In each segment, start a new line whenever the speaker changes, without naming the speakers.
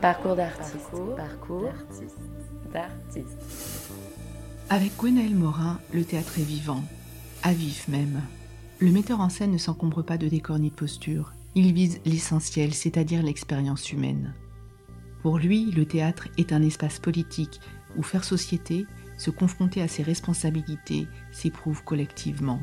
Parcours d'artiste. Parcours, d'artiste.
Avec Gwenaël Morin, le théâtre est vivant, à vif même. Le metteur en scène ne s'encombre pas de décor ni de posture. Il vise l'essentiel, c'est-à-dire l'expérience humaine. Pour lui, le théâtre est un espace politique où faire société, se confronter à ses responsabilités, s'éprouve collectivement.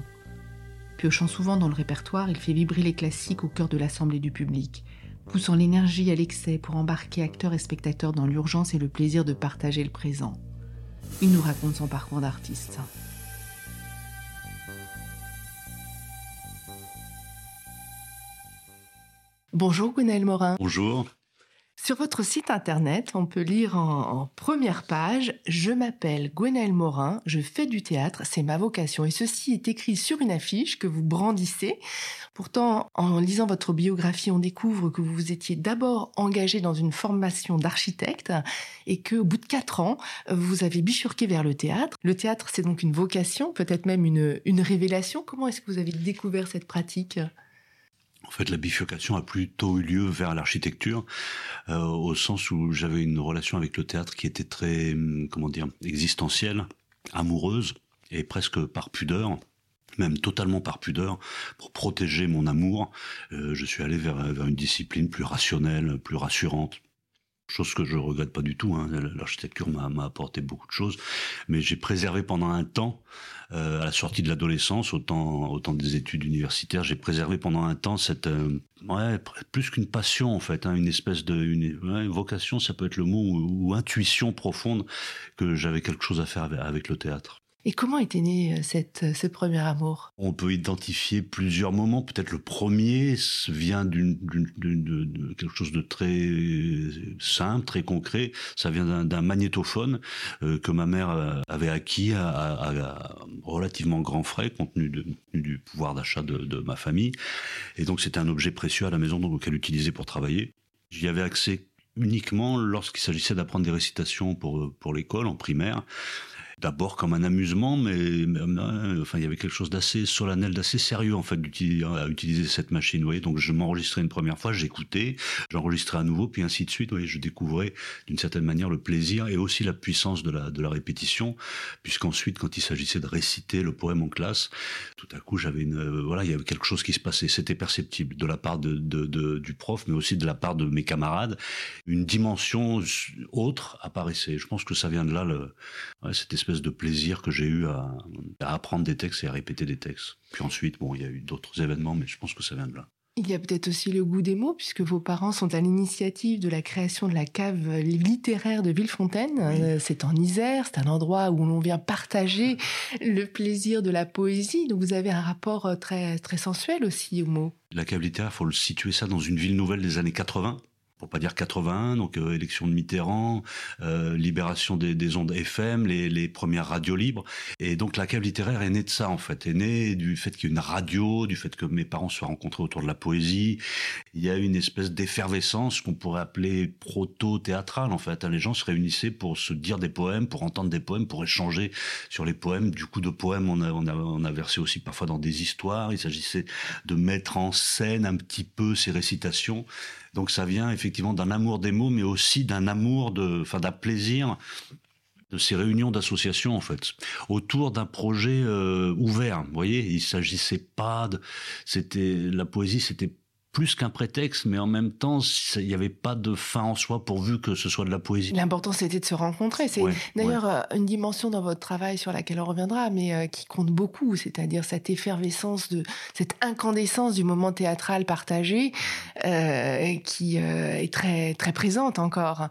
Piochant souvent dans le répertoire, il fait vibrer les classiques au cœur de l'assemblée du public, poussant l'énergie à l'excès pour embarquer acteurs et spectateurs dans l'urgence et le plaisir de partager le présent. Il nous raconte son parcours d'artiste. Bonjour Gwenaël Morin.
Bonjour.
Sur votre site internet, on peut lire en, première page Je m'appelle Gwenaël Morin, je fais du théâtre, c'est ma vocation. Et ceci est écrit sur une affiche que vous brandissez. Pourtant, en lisant votre biographie, on découvre que vous vous étiez d'abord engagé dans une formation d'architecte et que, au bout de quatre ans, vous avez bifurqué vers le théâtre. Le théâtre, c'est donc une vocation, peut-être même une, révélation. Comment est-ce que vous avez découvert cette pratique?
Fait, la bifurcation a plutôt eu lieu vers l'architecture, euh, au sens où j'avais une relation avec le théâtre qui était très, hum, comment dire, existentielle, amoureuse, et presque par pudeur même totalement par pudeur, pour protéger mon amour, euh, je suis allé vers, vers, une discipline plus rationnelle, plus rassurante. Chose que je regrette pas du tout. Hein. L'architecture m'a apporté beaucoup de choses, mais j'ai préservé pendant un temps euh, à la sortie de l'adolescence, autant autant des études universitaires, j'ai préservé pendant un temps cette euh, ouais plus qu'une passion en fait, hein, une espèce de une, vocation, ça peut être le mot ou intuition profonde que j'avais quelque chose à faire avec le théâtre.
Et comment était né euh, euh, ce premier amour?
On peut identifier plusieurs moments. Peut-être le premier vient d'une, quelque chose de très simple, très concret. Ça vient d'un, magnétophone euh, que ma mère avait acquis à, relativement grand frais, compte tenu du pouvoir d'achat de, ma famille. Et donc c'était un objet précieux à la maison donc, qu'elle utilisait pour travailler. J'y avais accès uniquement lorsqu'il s'agissait d'apprendre des récitations pour l'école en primaire d'abord comme un amusement, mais, euh, enfin il y avait quelque chose d'assez solennel, d'assez sérieux en fait à utiliser cette machine. Voyez, donc je m'enregistrais une première fois, j'écoutais, j'enregistrais à nouveau, puis ainsi de suite. Voyez, je découvrais d'une certaine manière le plaisir et aussi la puissance de la de la répétition, puisqu'ensuite quand il s'agissait de réciter le poème en classe, tout à coup j'avais euh, voilà il y avait quelque chose qui se passait, c'était perceptible de la part de, du prof, mais aussi de la part de mes camarades, une dimension autre apparaissait. Je pense que ça vient de là le, espèce de plaisir que j'ai eu à, apprendre des textes et à répéter des textes. Puis ensuite, bon, il y a eu d'autres événements, mais je pense que ça vient de là.
Il y a peut-être aussi le goût des mots, puisque vos parents sont à l'initiative de la création de la cave littéraire de Villefontaine. Euh, c'est en Isère, c'est un endroit où l'on vient partager le plaisir de la poésie. Donc vous avez un rapport euh, très, très sensuel aussi aux mots.
La cave littéraire, faut le situer ça dans une ville nouvelle des années 80 pour pas dire 81, donc euh, élection de Mitterrand, euh, libération des, des, ondes FM, les, les, premières radios libres. Et donc la cave littéraire est née de ça en fait, est née du fait qu'il y ait une radio, du fait que mes parents soient rencontrés autour de la poésie. Il y a une espèce d'effervescence qu'on pourrait appeler proto-théâtrale en fait. Les gens se réunissaient pour se dire des poèmes, pour entendre des poèmes, pour échanger sur les poèmes. Du coup de poèmes, on a, on a, on a versé aussi parfois dans des histoires. Il s'agissait de mettre en scène un petit peu ces récitations. Donc ça vient effectivement d'un amour des mots, mais aussi d'un amour de, enfin d'un plaisir de ces réunions d'associations en fait autour d'un projet euh, ouvert. Vous voyez, il s'agissait pas de, c'était la poésie, c'était plus qu'un prétexte, mais en même temps, il n'y avait pas de fin en soi pourvu que ce soit de la poésie.
L'important, c'était de se rencontrer. C'est d'ailleurs euh, une dimension dans votre travail sur laquelle on reviendra, mais euh, qui compte beaucoup, c'est-à-dire cette effervescence, de cette incandescence du moment théâtral partagé, euh, qui euh, est très très présente encore.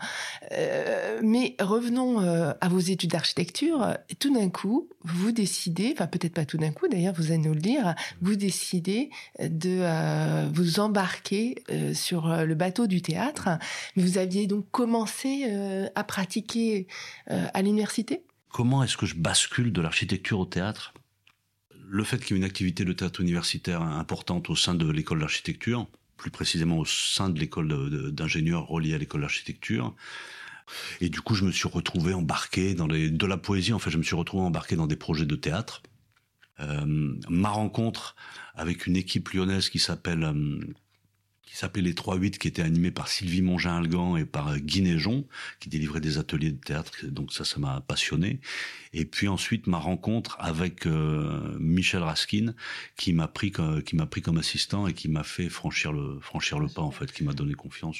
mais revenons à vos études d'architecture. Tout d'un coup, vous décidez, enfin peut-être pas tout d'un coup, d'ailleurs, vous allez nous le dire, vous décidez de vous en embarqué euh, sur euh, le bateau du théâtre. Vous aviez donc commencé euh, à pratiquer à l'université?
Comment est-ce que je bascule de l'architecture au théâtre? Le fait qu'il y ait une activité de théâtre universitaire importante au sein de l'école d'architecture, plus précisément au sein de l'école d'ingénieurs reliée à l'école d'architecture, et du coup, je me suis retrouvé embarqué dans de la poésie. En fait, je me suis retrouvé embarqué dans des projets de théâtre. Ma rencontre avec une équipe lyonnaise qui s'appelle qui s'appelait Les 3-8, qui était animé par Sylvie Mongin-Algan et par Guy Néjon, qui délivrait des ateliers de théâtre. Donc ça, ça m'a passionné. Et puis ensuite, ma rencontre avec euh, Michel Raskin, qui m'a pris, qui m'a pris comme assistant et qui m'a fait franchir le, franchir le pas, en fait, qui m'a donné confiance.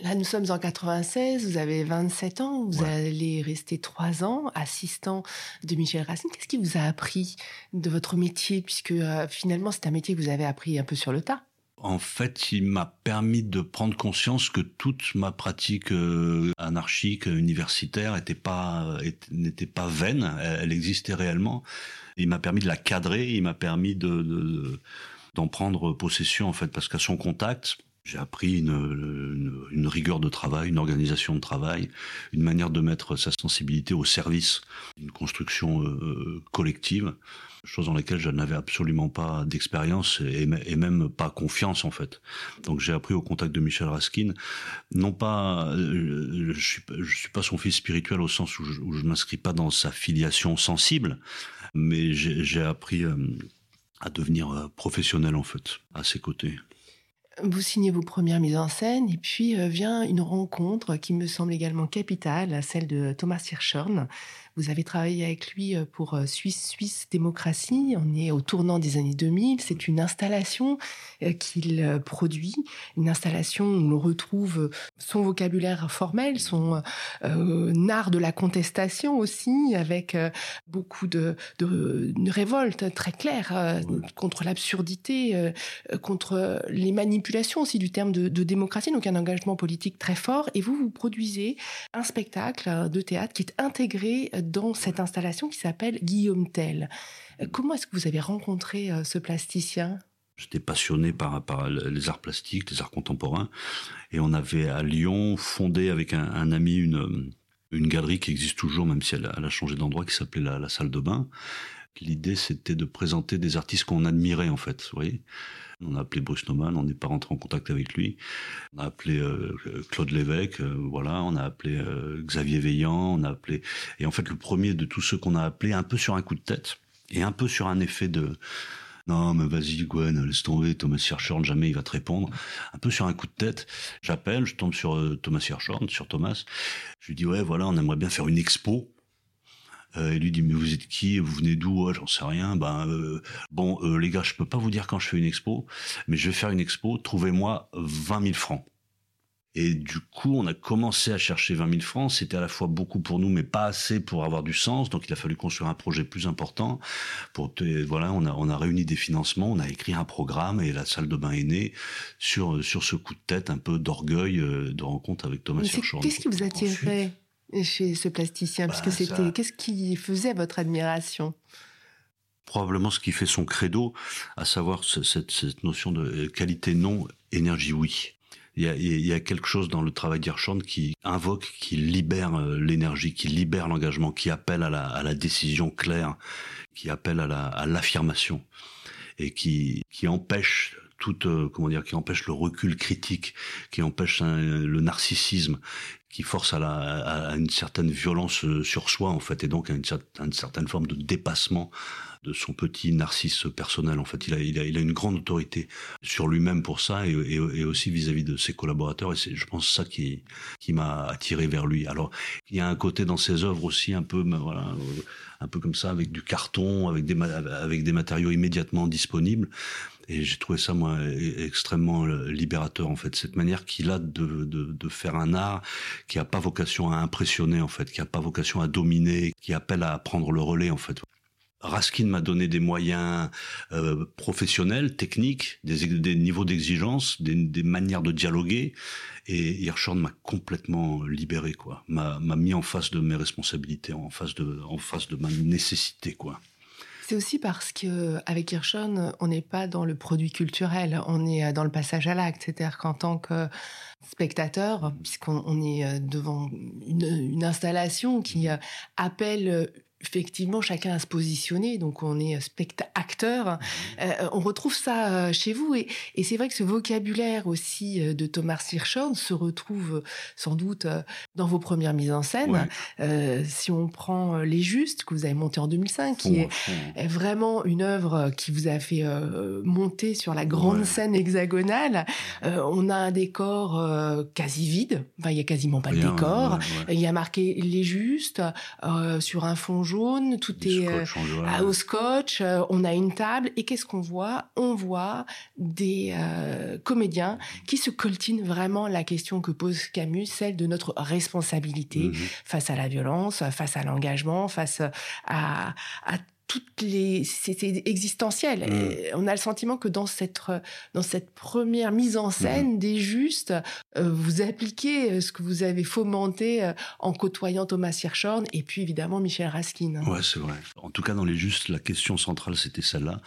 Là, nous sommes en 96, vous avez 27 ans, vous allez rester trois ans assistant de Michel Racine. Qu'est-ce qui vous a appris de votre métier, puisque euh, finalement c'est un métier que vous avez appris un peu sur le tas
en fait, il m'a permis de prendre conscience que toute ma pratique euh, anarchique, universitaire, n'était pas, pas vaine, elle, existait réellement. Il m'a permis de la cadrer, il m'a permis de, d'en prendre possession, en fait, parce qu'à son contact, j'ai appris une, rigueur de travail, une organisation de travail, une manière de mettre sa sensibilité au service d'une construction euh, collective chose dans laquelle je n'avais absolument pas d'expérience et, même pas confiance en fait. Donc j'ai appris au contact de Michel Raskin, non pas, euh, je suis, suis pas son fils spirituel au sens où je, où je m'inscris pas dans sa filiation sensible, mais j'ai appris euh, à devenir professionnel en fait à ses côtés.
Vous signez vos premières mises en scène et puis vient une rencontre qui me semble également capitale, celle de Thomas Hirschhorn, vous avez travaillé avec lui euh, pour euh, Suisse Suisse Démocratie. On est au tournant des années 2000. C'est une installation euh, qu'il produit, une installation où l'on retrouve son vocabulaire formel, son art de la contestation aussi, avec beaucoup de, de, révoltes très claires contre l'absurdité, contre les manipulations aussi du terme de, démocratie. Donc un engagement politique très fort. Et vous, vous produisez un spectacle de théâtre qui est intégré dans cette installation qui s'appelle Guillaume Tell. Euh, comment est-ce que vous avez rencontré euh, ce plasticien?
J'étais passionné par, les arts plastiques, les arts contemporains, et on avait à Lyon fondé avec un, ami une, galerie qui existe toujours, même si elle, a changé d'endroit, qui s'appelait la, salle de bain. L'idée, c'était de présenter des artistes qu'on admirait, en fait. Vous voyez on a appelé Bruce Nauman, on n'est pas rentré en contact avec lui. On a appelé euh, Claude Lévesque, euh, voilà, on a appelé euh, Xavier Veillant, on a appelé... Et en fait, le premier de tous ceux qu'on a appelé, un peu sur un coup de tête, et un peu sur un effet de... Non, mais vas-y, Gwen, laisse tomber, Thomas Hirschhorn, jamais il va te répondre. Un peu sur un coup de tête, j'appelle, je tombe sur Thomas Hirschhorn, sur Thomas. Je lui dis, ouais, voilà, on aimerait bien faire une expo euh, et lui dit mais vous êtes qui? Vous venez d'où? J'en sais rien. Ben euh, bon euh, les gars, je peux pas vous dire quand je fais une expo, mais je vais faire une expo. Trouvez-moi 20 000 francs. Et du coup, on a commencé à chercher 20 000 francs. C'était à la fois beaucoup pour nous, mais pas assez pour avoir du sens. Donc, il a fallu construire un projet plus important. Pour voilà, on a on a réuni des financements, on a écrit un programme et la salle de bain est née sur sur ce coup de tête un peu d'orgueil de rencontre avec Thomas Hirschhorn.
Qu'est-ce qui vous attirait chez ce plasticien Parce que bah, c'était qu'est-ce qui faisait votre admiration?
Probablement ce qui fait son credo, à savoir cette, notion de qualité non, énergie oui. Il y, a, quelque chose dans le travail d'Hirschhorn qui invoque, qui libère euh, l'énergie, qui libère l'engagement, qui appelle à la, décision claire, qui appelle à l'affirmation et qui, qui empêche toute euh, comment dire qui empêche le recul critique, qui empêche le narcissisme, qui force à, la, à, une certaine violence euh, sur soi en fait et donc à une, certaine forme de dépassement de son petit narcisse personnel en fait. Il a, il a, il a une grande autorité sur lui-même pour ça et, et, aussi vis-à-vis de ses collaborateurs et c'est je pense ça qui qui m'a attiré vers lui. Alors il y a un côté dans ses œuvres aussi un peu ben, voilà un peu comme ça avec du carton avec des avec des matériaux immédiatement disponibles et j'ai trouvé ça, moi, e-, extrêmement euh, libérateur, en fait. Cette manière qu'il a de, de, faire un art qui n'a pas vocation à impressionner, en fait, qui n'a pas vocation à dominer, qui appelle à prendre le relais, en fait. Raskin m'a donné des moyens euh, professionnels, techniques, des, niveaux d'exigence, des, des, manières de dialoguer, et Hirschhorn m'a complètement libéré, quoi. M'a mis en face de mes responsabilités, en face de, en face de ma nécessité, quoi.
C'est aussi parce que avec Hirschhorn, on n'est pas dans le produit culturel, on est euh, dans le passage à l'acte. C'est-à-dire qu'en tant que spectateur, puisqu'on est euh, devant une, installation qui euh, appelle effectivement chacun à se positionner, donc on est spectateur. Euh, on retrouve ça euh, chez vous et, et c'est vrai que ce vocabulaire aussi euh, de Thomas Hirschhorn se retrouve sans doute dans vos premières mises en scène. Euh, si on prend Les Justes que vous avez monté en 2005, qui est, vraiment une œuvre qui vous a fait monter sur la grande scène hexagonale, on a un décor quasi vide. Enfin, il y a quasiment pas de décor. Il y a marqué Les Justes sur un fond jaune, tout est euh, au scotch, euh, on a une table et qu'est-ce qu'on voit? On voit des euh, comédiens qui se coltinent vraiment la question que pose Camus, celle de notre responsabilité mhm. face à la violence, face à l'engagement, face à, à toutes les c'est existentiel. Mmh. on a le sentiment que dans cette dans cette première mise en scène mmh. des justes, euh, vous appliquez euh, ce que vous avez fomenté euh, en côtoyant Thomas Hirschhorn et puis évidemment Michel Raskin.
Ouais, c'est vrai. En tout cas, dans les justes, la question centrale c'était celle-là.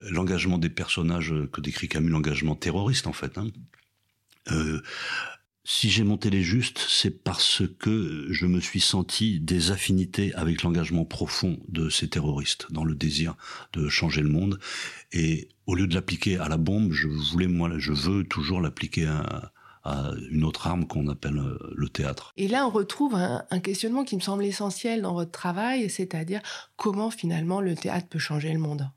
L'engagement des personnages que décrit Camus, l'engagement terroriste en fait. Hein. Si j'ai monté les justes, c'est parce que je me suis senti des affinités avec l'engagement profond de ces terroristes, dans le désir de changer le monde. Et au lieu de l'appliquer à la bombe, je voulais, moi, je veux toujours l'appliquer à, une autre arme qu'on appelle euh, le théâtre.
Et là, on retrouve un, un questionnement qui me semble essentiel dans votre travail, c'est-à-dire comment finalement le théâtre peut changer le monde?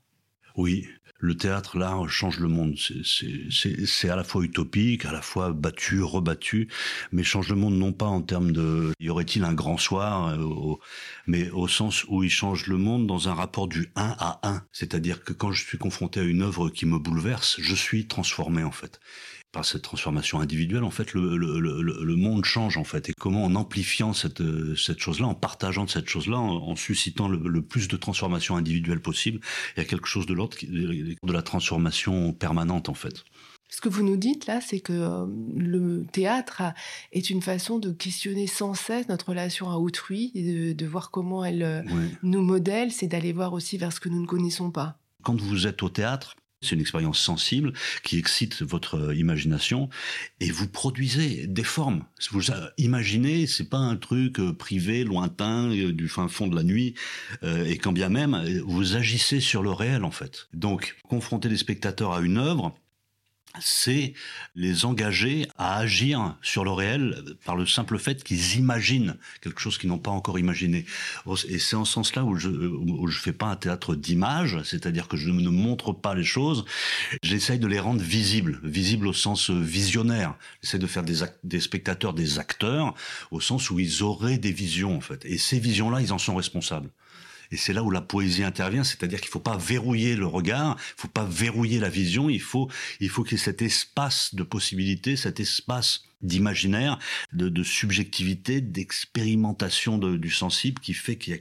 Oui, le théâtre, là, change le monde. C'est à la fois utopique, à la fois battu, rebattu, mais change le monde non pas en termes de y aurait-il un grand soir, euh, mais au sens où il change le monde dans un rapport du 1 à 1. C'est-à-dire que quand je suis confronté à une œuvre qui me bouleverse, je suis transformé en fait par cette transformation individuelle, en fait, le, le, le, le, monde change, en fait. Et comment, en amplifiant cette, cette chose-là, en partageant cette chose-là, en, suscitant le, plus de transformation individuelle possible, il y a quelque chose de l'ordre de la transformation permanente, en fait.
Ce que vous nous dites là, c'est que euh, le théâtre est une façon de questionner sans cesse notre relation à autrui, et de, voir comment elle euh, nous modèle, c'est d'aller voir aussi vers ce que nous ne connaissons pas.
Quand vous êtes au théâtre, c'est une expérience sensible qui excite votre imagination et vous produisez des formes. Vous imaginez, c'est pas un truc euh, privé, lointain, euh, du fin fond de la nuit, euh, et quand bien même, vous agissez sur le réel en fait. Donc, confronter les spectateurs à une œuvre, c'est les engager à agir sur le réel par le simple fait qu'ils imaginent quelque chose qu'ils n'ont pas encore imaginé. Et c'est en ce sens-là où je je fais pas un théâtre d'image, c'est-à-dire que je ne montre pas les choses, j'essaye de les rendre visibles, visibles au sens visionnaire. J'essaie de faire des, des spectateurs des acteurs au sens où ils auraient des visions en fait. Et ces visions-là, ils en sont responsables. Et c'est là où la poésie intervient, c'est-à-dire qu'il ne faut pas verrouiller le regard, il ne faut pas verrouiller la vision, il faut, il faut qu'il y ait cet espace de possibilités, cet espace d'imaginaire, de, de, subjectivité, d'expérimentation du sensible qui fait y a,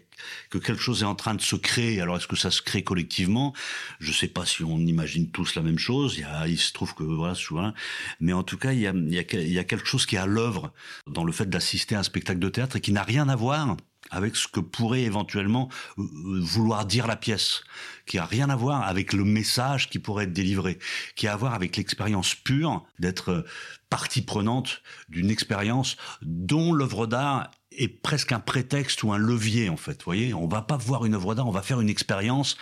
que quelque chose est en train de se créer. Alors est-ce que ça se crée collectivement? Je ne sais pas si on imagine tous la même chose. Il, y a, il se trouve que voilà souvent, mais en tout cas il y a, il y a, il y a quelque chose qui est à l'œuvre dans le fait d'assister à un spectacle de théâtre et qui n'a rien à voir avec ce que pourrait éventuellement euh, euh, vouloir dire la pièce, qui a rien à voir avec le message qui pourrait être délivré, qui a à voir avec l'expérience pure d'être euh, partie prenante d'une expérience dont l'œuvre d'art est presque un prétexte ou un levier en fait. Vous voyez, on va pas voir une œuvre d'art, on va faire une expérience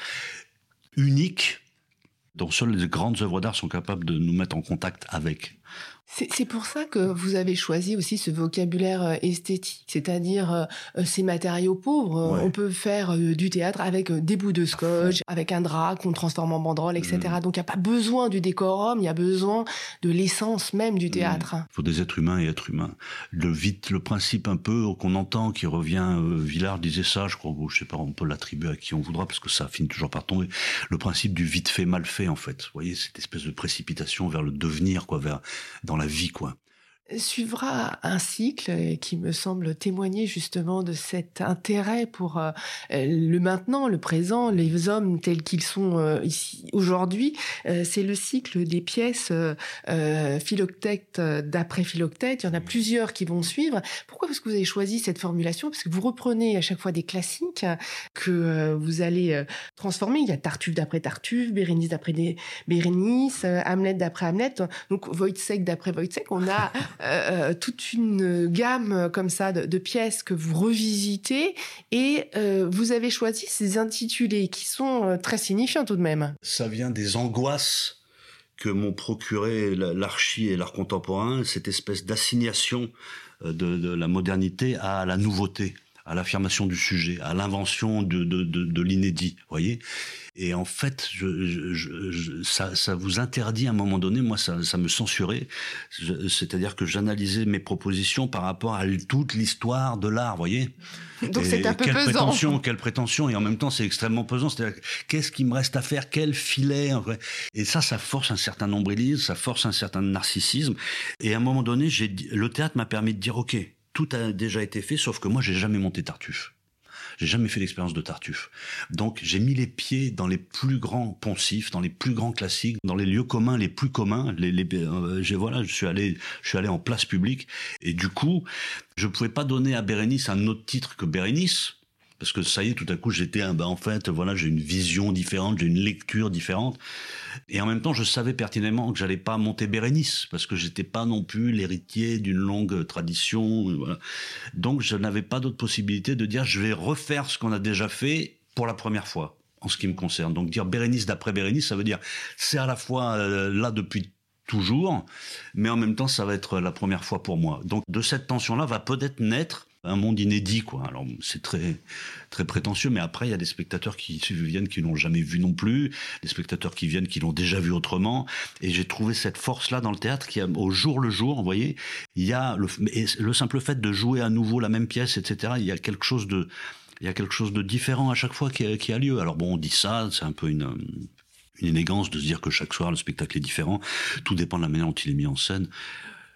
unique dont seules les grandes œuvres d'art sont capables de nous mettre en contact avec.
C'est pour ça que vous avez choisi aussi ce vocabulaire euh, esthétique, c'est-à-dire euh, euh, ces matériaux pauvres. On peut faire du théâtre avec des bouts de scotch, avec un drap qu'on transforme en banderole, etc. Mm. Donc il n'y a pas besoin du décorum, il y a besoin de l'essence même du mm. théâtre.
Il faut des êtres humains et êtres humains. Le vite, le principe un peu qu'on entend, qui revient, Villard disait ça, je crois, je sais pas, on peut l'attribuer à qui on voudra parce que ça finit toujours par tomber. Le principe du vite fait mal fait en fait. Vous voyez cette espèce de précipitation vers le devenir, quoi, vers dans la vie, quoi
suivra un cycle qui me semble témoigner justement de cet intérêt pour euh, le maintenant, le présent, les hommes tels qu'ils sont euh, ici aujourd'hui. Euh, c'est le cycle des pièces Philoctète d'après Philoctète. Il y en a plusieurs qui vont suivre. Pourquoi? Est-ce que vous avez choisi cette formulation Parce que vous reprenez à chaque fois des classiques que vous allez transformer. Il y a Tartuffe d'après Tartuffe, Bérénice d'après Bérénice, Hamlet d'après Hamlet. Donc Wojciech d'après Wojciech. On a euh, toute une gamme comme ça de, pièces que vous revisitez et vous avez choisi ces intitulés qui sont très signifiants tout de même.
Ça vient des angoisses que m'ont procuré l'archi et l'art contemporain, cette espèce d'assignation de, la modernité à la nouveauté à l'affirmation du sujet, à l'invention de, de l'inédit, voyez. Et en fait, je, je, je, ça, ça, vous interdit à un moment donné, moi, ça, ça me censurait. C'est-à-dire que j'analysais mes propositions par rapport à toute l'histoire de l'art, voyez.
Donc c'est un peu
quelle
pesant.
prétention, quelle prétention, et en même temps c'est extrêmement pesant. C'est-à-dire qu'est-ce qui me reste à faire, quel filet? Et ça, ça force un certain nombrilisme, ça force un certain narcissisme. Et à un moment donné, j'ai, le théâtre m'a permis de dire, ok, tout a déjà été fait, sauf que moi, j'ai jamais monté Tartuffe. J'ai jamais fait l'expérience de Tartuffe. Donc, j'ai mis les pieds dans les plus grands poncifs, dans les plus grands classiques, dans les lieux communs les plus communs. Les, les euh, voilà, je suis allé, je suis allé en place publique, et du coup, je pouvais pas donner à Bérénice un autre titre que Bérénice parce que ça y est, tout à coup, j'étais, ben, en fait, voilà, j'ai une vision différente, j'ai une lecture différente. Et en même temps, je savais pertinemment que j'allais pas monter Bérénice, parce que j'étais pas non plus l'héritier d'une longue tradition. Donc, je n'avais pas d'autre possibilité de dire, je vais refaire ce qu'on a déjà fait pour la première fois, en ce qui me concerne. Donc, dire Bérénice d'après Bérénice, ça veut dire, c'est à la fois euh, là depuis toujours, mais en même temps, ça va être la première fois pour moi. Donc, de cette tension-là va peut-être naître un monde inédit, quoi. Alors c'est très très prétentieux, mais après il y a des spectateurs qui viennent qui l'ont jamais vu non plus, des spectateurs qui viennent qui l'ont déjà vu autrement. Et j'ai trouvé cette force-là dans le théâtre qui, au jour le jour, vous voyez, il y a le, le simple fait de jouer à nouveau la même pièce, etc. Il y a quelque chose de il y a quelque chose de différent à chaque fois qui a, qui a lieu. Alors bon, on dit ça, c'est un peu une une élégance de se dire que chaque soir le spectacle est différent. Tout dépend de la manière dont il est mis en scène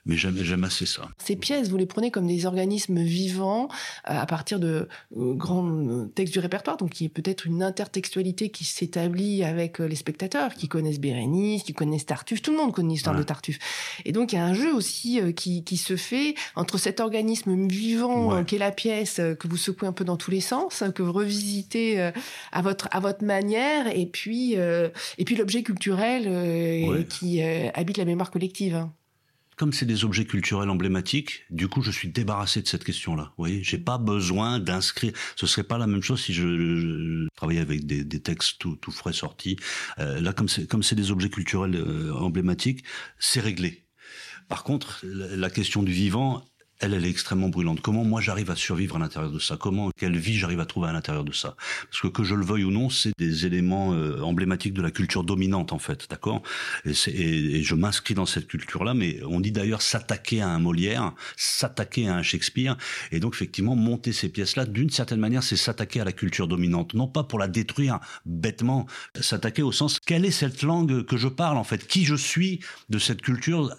mais j'aime assez ça.
Ces pièces, vous les prenez comme des organismes vivants euh, à partir de euh, grands euh, textes du répertoire, donc qui est peut-être une intertextualité qui s'établit avec les spectateurs, qui connaissent Bérénice, qui connaissent Tartuffe, tout le monde connaît l'histoire de Tartuffe. Et donc il y a un jeu aussi qui, qui se fait entre cet organisme vivant ouais. qu'est la pièce, que vous secouez un peu dans tous les sens, que vous revisitez à votre à votre manière, et puis et puis l'objet culturel ouais. qui habite la mémoire collective
comme c'est des objets culturels emblématiques, du coup, je suis débarrassé de cette question-là. Vous voyez, j'ai pas besoin d'inscrire. Ce serait pas la même chose si je, travaillais avec des, textes tout, frais sortis. Euh, là, comme c'est comme c'est des objets culturels euh, emblématiques, c'est réglé. Par contre, la question du vivant, elle, elle est extrêmement brûlante. Comment moi j'arrive à survivre à l'intérieur de ça? Comment, quelle vie j'arrive à trouver à l'intérieur de ça? Parce que que je le veuille ou non, c'est des éléments euh, emblématiques de la culture dominante en fait, d'accord? Et, et, et, je m'inscris dans cette culture-là, mais on dit d'ailleurs s'attaquer à un Molière, s'attaquer à un Shakespeare, et donc effectivement monter ces pièces-là, d'une certaine manière, c'est s'attaquer à la culture dominante, non pas pour la détruire bêtement, s'attaquer au sens quelle est cette langue que je parle en fait, qui je suis de cette culture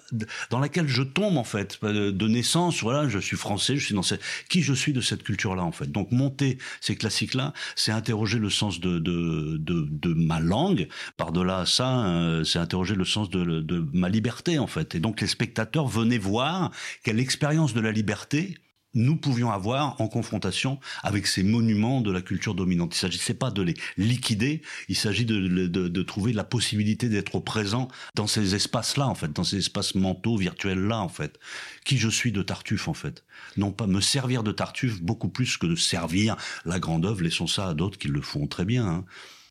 dans laquelle je tombe en fait de naissance voilà, je suis français, je suis dans cette, qui je suis de cette culture-là, en fait. Donc, monter ces classiques-là, c'est interroger le sens de, de, de, ma langue. Par-delà ça, euh, c'est interroger le sens de ma liberté, en fait. Et donc, les spectateurs venaient voir quelle expérience de la liberté nous pouvions avoir en confrontation avec ces monuments de la culture dominante. Il ne s'agissait pas de les liquider, il s'agit de, de, trouver la possibilité d'être présent dans ces espaces-là, en fait, dans ces espaces mentaux, virtuels-là, en fait. Qui je suis de Tartuffe, en fait? Non pas me servir de Tartuffe beaucoup plus que de servir la grande œuvre, laissons ça à d'autres qui le font très bien. Hein.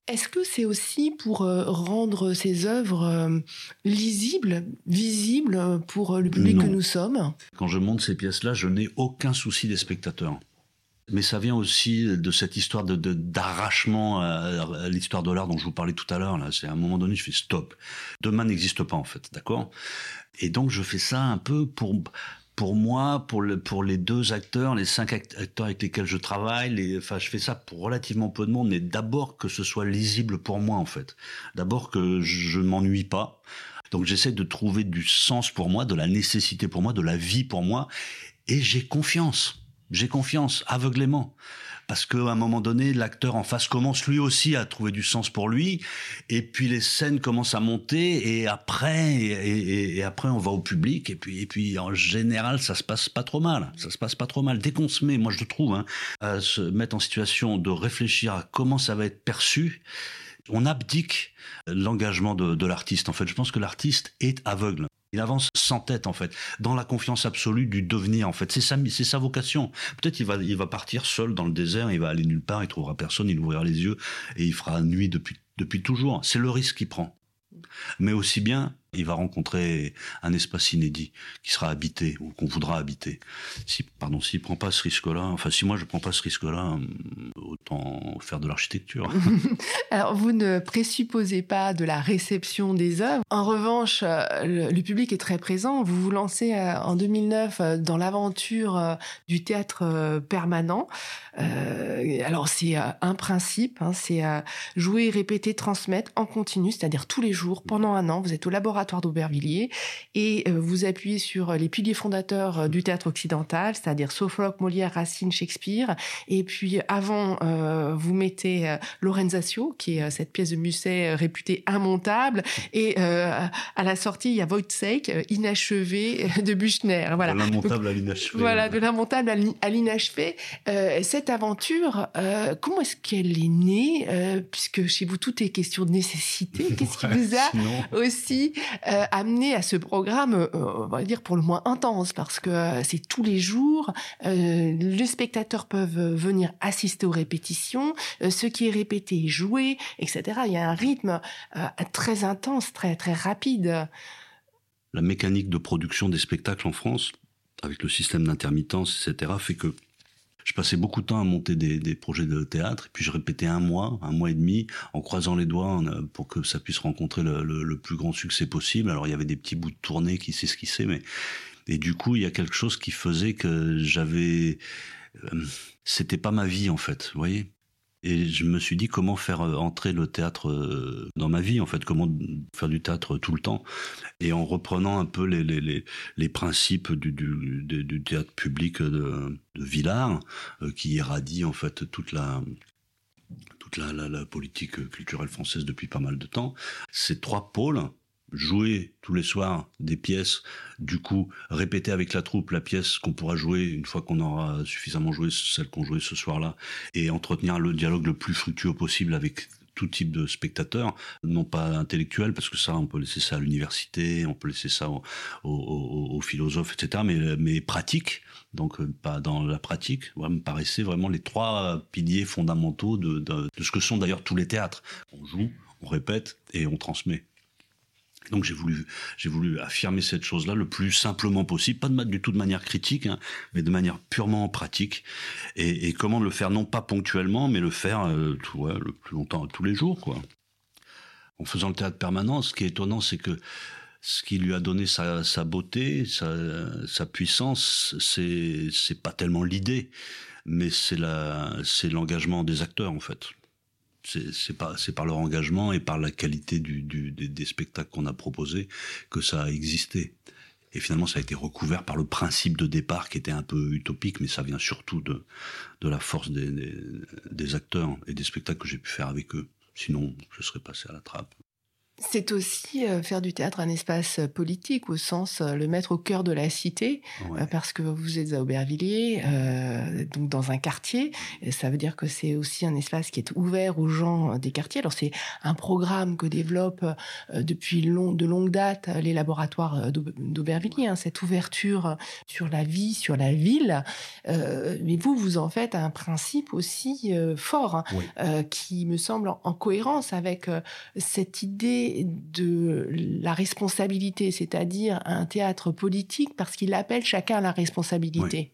Est-ce que c'est aussi pour euh, rendre ces œuvres euh, lisibles, visibles pour le public
non.
que nous sommes?
Quand je monte ces pièces-là, je n'ai aucun souci des spectateurs. Mais ça vient aussi de cette histoire de d'arrachement à l'histoire de l'art dont je vous parlais tout à l'heure. Là, c'est à un moment donné, je fais stop. Demain n'existe pas en fait, d'accord? Et donc je fais ça un peu pour pour moi, pour, le, pour les deux acteurs, les cinq acteurs avec lesquels je travaille, les, enfin, je fais ça pour relativement peu de monde, mais d'abord que ce soit lisible pour moi, en fait. D'abord que je ne m'ennuie pas. Donc j'essaie de trouver du sens pour moi, de la nécessité pour moi, de la vie pour moi, et j'ai confiance. J'ai confiance aveuglément parce qu'à un moment donné, l'acteur en face commence lui aussi à trouver du sens pour lui, et puis les scènes commencent à monter, et après, et, après on va au public, et puis, et puis en général, ça se passe pas trop mal. Ça se passe pas trop mal. Dès qu'on se met, moi je le trouve, hein, à se mettre en situation de réfléchir à comment ça va être perçu, on abdique l'engagement de l'artiste. En fait, je pense que l'artiste est aveugle. Il avance sans tête en fait, dans la confiance absolue du devenir en fait. C'est sa, c'est sa vocation. Peut-être il va, il va partir seul dans le désert, il va aller nulle part, il trouvera personne, il ouvrira les yeux et il fera nuit depuis, depuis toujours. C'est le risque qu'il prend. Mais aussi bien, il va rencontrer un espace inédit qui sera habité ou qu'on voudra habiter. Si, pardon, s'il prend pas ce risque-là, enfin, si moi je prends pas ce risque-là, autant faire de l'architecture.
Alors, vous ne présupposez pas de la réception des œuvres. En revanche, euh, le, public est très présent. Vous vous lancez euh, en 2009 euh, dans l'aventure du théâtre permanent. alors, c'est un principe, hein, c'est jouer, répéter, transmettre en continu, c'est-à-dire tous les jours, pendant un an. Vous êtes au laboratoire d'Aubervilliers et vous appuyez sur les piliers fondateurs du théâtre occidental, c'est-à-dire Sophocle, Molière, Racine, Shakespeare. Et puis, avant euh, vous mettez euh, Lorenzatio, qui est euh, cette pièce de Musset réputée immontable, et à la sortie, il y a Wojciech, inachevé de Buchner.
Voilà. De l'immontable à l'inachevé.
Voilà, de l'immontable à l'inachevé. cette aventure, comment est-ce qu'elle est née Puisque chez vous, tout est question de nécessité. Qu'est-ce qui vous a aussi amené à ce programme, on va dire pour le moins intense, parce que c'est tous les jours. les spectateurs peuvent venir assister aux répétitions euh, ce qui est répété joué, etc. Il y a un rythme euh, très intense, très très rapide.
La mécanique de production des spectacles en France, avec le système d'intermittence, etc., fait que je passais beaucoup de temps à monter des, projets de théâtre, et puis je répétais un mois, un mois et demi, en croisant les doigts pour que ça puisse rencontrer le, plus grand succès possible. Alors il y avait des petits bouts de tournée qui s'esquissaient, mais et du coup il y a quelque chose qui faisait que j'avais euh, c'était pas ma vie en fait, vous voyez. Et je me suis dit comment faire euh, entrer le théâtre euh, dans ma vie, en fait, comment faire du théâtre tout le temps. Et en reprenant un peu les, les, les, principes du, du, théâtre public de, de Villars, qui irradie en fait toute la, toute la, la, politique culturelle française depuis pas mal de temps. Ces trois pôles, jouer tous les soirs des pièces, du coup répéter avec la troupe la pièce qu'on pourra jouer une fois qu'on aura suffisamment joué celle qu'on jouait ce soir-là, et entretenir le dialogue le plus fructueux possible avec tout type de spectateurs, non pas intellectuels, parce que ça, on peut laisser ça à l'université, on peut laisser ça aux, philosophes, etc., mais, mais pratique, donc euh, pas dans la pratique, me paraissaient vraiment les trois piliers fondamentaux de ce que sont d'ailleurs tous les théâtres. On joue, on répète et on transmet. Donc j'ai voulu, j'ai voulu affirmer cette chose-là le plus simplement possible, pas de, du tout de manière critique, hein, mais de manière purement pratique. Et, et, comment le faire non pas ponctuellement, mais le faire euh, tout, ouais, le plus longtemps, tous les jours, quoi. En faisant le théâtre permanent, ce qui est étonnant, c'est que ce qui lui a donné sa, sa beauté, sa, sa puissance, c'est c'est pas tellement l'idée, mais c'est l'engagement des acteurs en fait c'est par, leur engagement et par la qualité des, spectacles qu'on a proposés que ça a existé. Et finalement, ça a été recouvert par le principe de départ qui était un peu utopique, mais ça vient surtout de, la force des acteurs et des spectacles que j'ai pu faire avec eux. Sinon, je serais passé à la trappe.
C'est aussi euh, faire du théâtre un espace euh, politique, au sens euh, le mettre au cœur de la cité, parce que vous êtes à Aubervilliers, donc dans un quartier. Ça veut dire que c'est aussi un espace qui est ouvert aux gens des quartiers. Alors c'est un programme que développent depuis long, de longue date les laboratoires d'Aubervilliers, hein, cette ouverture sur la vie, sur la ville. mais vous, vous en faites un principe aussi fort, hein, qui me semble en cohérence avec cette idée de la responsabilité, c'est-à-dire un théâtre politique, parce qu'il appelle chacun à la responsabilité.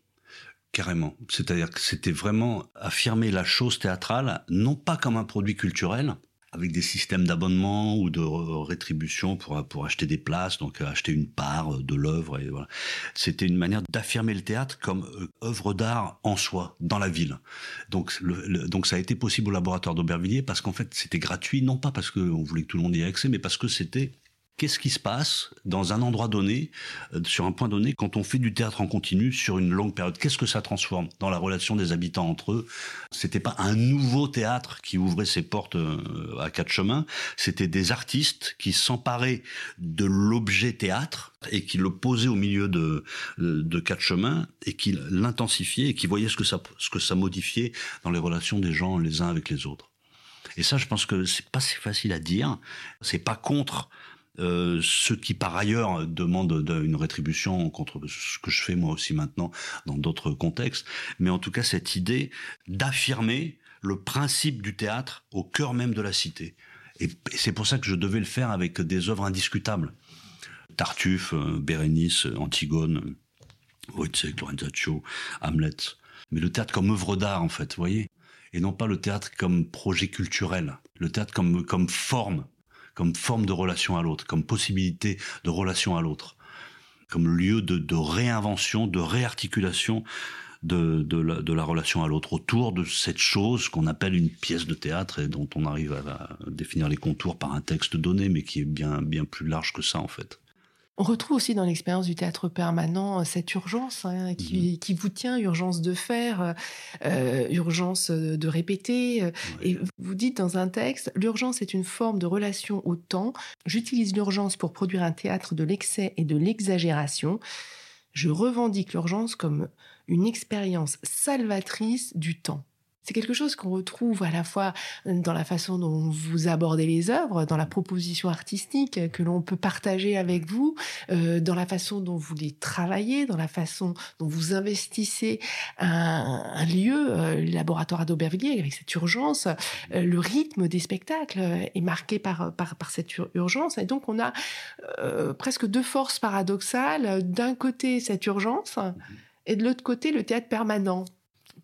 Carrément. C'est-à-dire que c'était vraiment affirmer la chose théâtrale, non pas comme un produit culturel, avec des systèmes d'abonnement ou de rétribution pour pour acheter des places, donc euh, acheter une part de l'œuvre et voilà. C'était une manière d'affirmer le théâtre comme euh, œuvre d'art en soi dans la ville. Donc le, donc ça a été possible au laboratoire d'Aubervilliers parce qu'en fait c'était gratuit, non pas parce qu'on voulait que tout le monde y ait accès, mais parce que c'était Qu'est-ce qui se passe dans un endroit donné, euh, sur un point donné, quand on fait du théâtre en continu sur une longue période? Qu'est-ce que ça transforme dans la relation des habitants entre eux? C'était pas un nouveau théâtre qui ouvrait ses portes euh, à quatre chemins, c'était des artistes qui s'emparaient de l'objet théâtre et qui le posaient au milieu de, de quatre chemins et qui l'intensifiaient et qui voyaient ce que ça, ce que ça modifiait dans les relations des gens les uns avec les autres. Et ça, je pense que c'est pas si facile à dire. C'est pas contre euh, ce qui par ailleurs demande une rétribution contre ce que je fais moi aussi maintenant dans d'autres contextes, mais en tout cas cette idée d'affirmer le principe du théâtre au cœur même de la cité. Et c'est pour ça que je devais le faire avec des œuvres indiscutables. Tartuffe, euh, Bérénice, Antigone, Wojciech, Lorenzaccio, Hamlet. Mais le théâtre comme œuvre d'art, en fait, vous voyez Et non pas le théâtre comme projet culturel. Le théâtre comme, comme forme, comme forme de relation à l'autre, comme possibilité de relation à l'autre, comme lieu de, réinvention, de réarticulation de, la, relation à l'autre autour de cette chose qu'on appelle une pièce de théâtre et dont on arrive à, définir les contours par un texte donné, mais qui est bien, bien plus large que ça en fait.
On retrouve aussi dans l'expérience du théâtre permanent euh, cette urgence hein, qui, mmh. qui, vous tient, urgence de faire, euh, euh urgence de répéter. Et vous dites dans un texte, l'urgence est une forme de relation au temps. J'utilise l'urgence pour produire un théâtre de l'excès et de l'exagération. Je revendique l'urgence comme une expérience salvatrice du temps. C'est quelque chose qu'on retrouve à la fois dans la façon dont vous abordez les œuvres, dans la proposition artistique que l'on peut partager avec vous, euh, dans la façon dont vous les travaillez, dans la façon dont vous investissez un, lieu, euh, le laboratoire d'Aubervilliers, avec cette urgence. Euh, le rythme des spectacles est marqué par, par, par cette urgence. Et donc on a presque deux forces paradoxales. D'un côté, cette urgence et de l'autre côté, le théâtre permanent.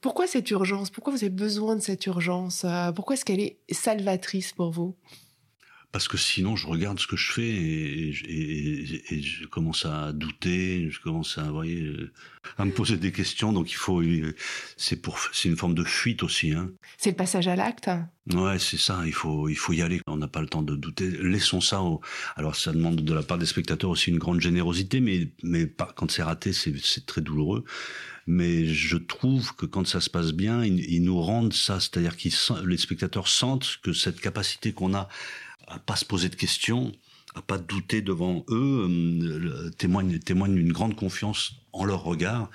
Pourquoi cette urgence? Pourquoi vous avez besoin de cette urgence? Euh, Pourquoi est-ce qu'elle est salvatrice pour vous?
Parce que sinon je regarde ce que je fais et, je commence à douter, je commence à, voyez, à me poser des questions. Donc il faut, c'est pour, c'est une forme de fuite aussi. Hein.
C'est le passage à l'acte.
Ouais, c'est ça. Il faut, il faut y aller. On n'a pas le temps de douter. Laissons ça. Au... Alors ça demande de la part des spectateurs aussi une grande générosité, mais mais pas, quand c'est raté, c'est très douloureux mais je trouve que quand ça se passe bien, ils, nous rendent ça, c'est-à-dire que les spectateurs sentent que cette capacité qu'on a à pas se poser de questions, à pas douter devant eux, euh, témoigne témoigne d'une grande confiance en leur regard.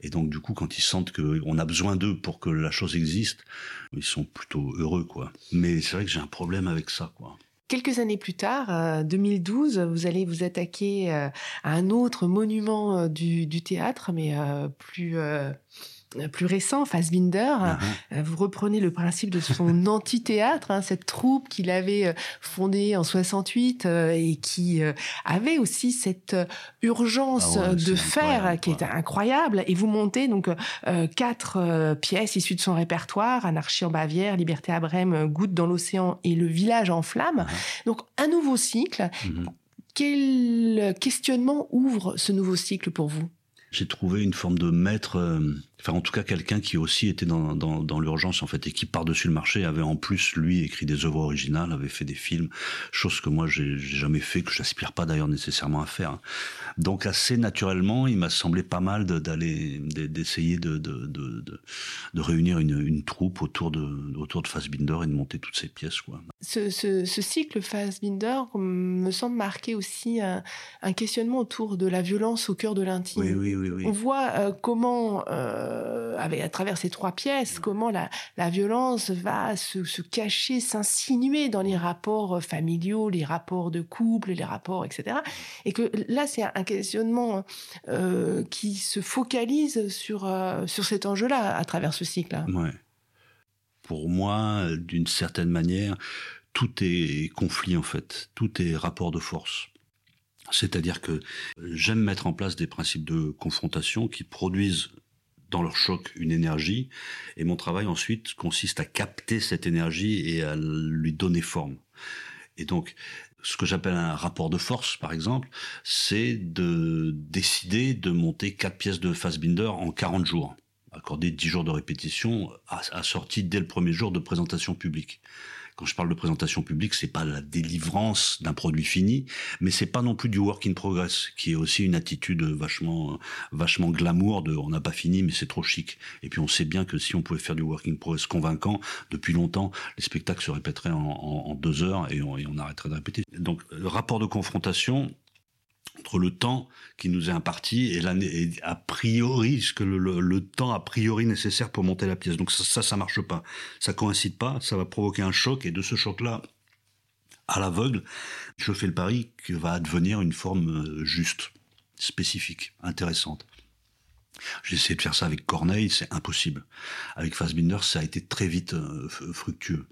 Et donc du coup, quand ils sentent qu'on a besoin d'eux pour que la chose existe, ils sont plutôt heureux, quoi. Mais c'est vrai que j'ai un problème avec ça, quoi.
Quelques années plus tard, 2012, euh, vous allez vous attaquer euh, à un autre monument du, théâtre, mais plus plus récent, Fassbinder, uh-huh. vous reprenez le principe de son amphithéâtre, hein, cette troupe qu'il avait euh, fondée en 68 euh, et qui euh, avait aussi cette urgence ah de faire qui est incroyable. Et vous montez donc quatre pièces issues de son répertoire Anarchie en Bavière, Liberté à Brême, Goutte dans l'océan et Le village en flammes. Uh-huh. Donc un nouveau cycle. Mm-hmm. Quel questionnement ouvre ce nouveau cycle pour vous?
J'ai trouvé une forme de maître enfin en tout cas quelqu'un qui aussi était dans, dans, dans l'urgence en fait et qui par-dessus le marché avait en plus lui écrit des œuvres originales, avait fait des films, chose que moi j'ai jamais fait, que j'aspire pas d'ailleurs nécessairement à faire. Donc assez naturellement, il m'a semblé pas mal d'aller d'essayer de, de, de, de, réunir une, une, troupe autour de autour de Fassbinder et de monter toutes ces pièces quoi.
Ce, ce, ce cycle Fassbinder me semble marquer aussi un, un, questionnement autour de la violence au cœur de l'intime.
Oui, oui, oui, oui,
On voit euh, comment euh, euh, avec, à travers ces trois pièces, comment la, la violence va se, se cacher, s'insinuer dans les rapports familiaux, les rapports de couple, les rapports, etc. Et que là, c'est un questionnement euh, qui se focalise sur, euh, sur cet enjeu-là à travers ce cycle.
Ouais. Pour moi, d'une certaine manière, tout est conflit en fait, tout est rapport de force. C'est-à-dire que j'aime mettre en place des principes de confrontation qui produisent dans leur choc une énergie, et mon travail ensuite consiste à capter cette énergie et à lui donner forme. Et donc, ce que j'appelle un rapport de force, par exemple, c'est de décider de monter quatre pièces de Fassbinder en 40 jours, accorder 10 jours de répétition, assortis dès le premier jour de présentation publique. Quand je parle de présentation publique, c'est pas la délivrance d'un produit fini, mais c'est pas non plus du work in progress, qui est aussi une attitude vachement, vachement glamour de on n'a pas fini, mais c'est trop chic. Et puis on sait bien que si on pouvait faire du work in progress convaincant, depuis longtemps, les spectacles se répéteraient en, deux heures et on, et on arrêterait de répéter. Donc, rapport de confrontation, entre le temps qui nous est imparti et, et a priori ce que le, temps a priori nécessaire pour monter la pièce. Donc ça, ça, ça marche pas. Ça coïncide pas. Ça va provoquer un choc et de ce choc-là, à l'aveugle, je fais le pari que va advenir une forme juste, spécifique, intéressante. J'ai essayé de faire ça avec Corneille, c'est impossible. Avec Fassbinder, ça a été très vite fructueux.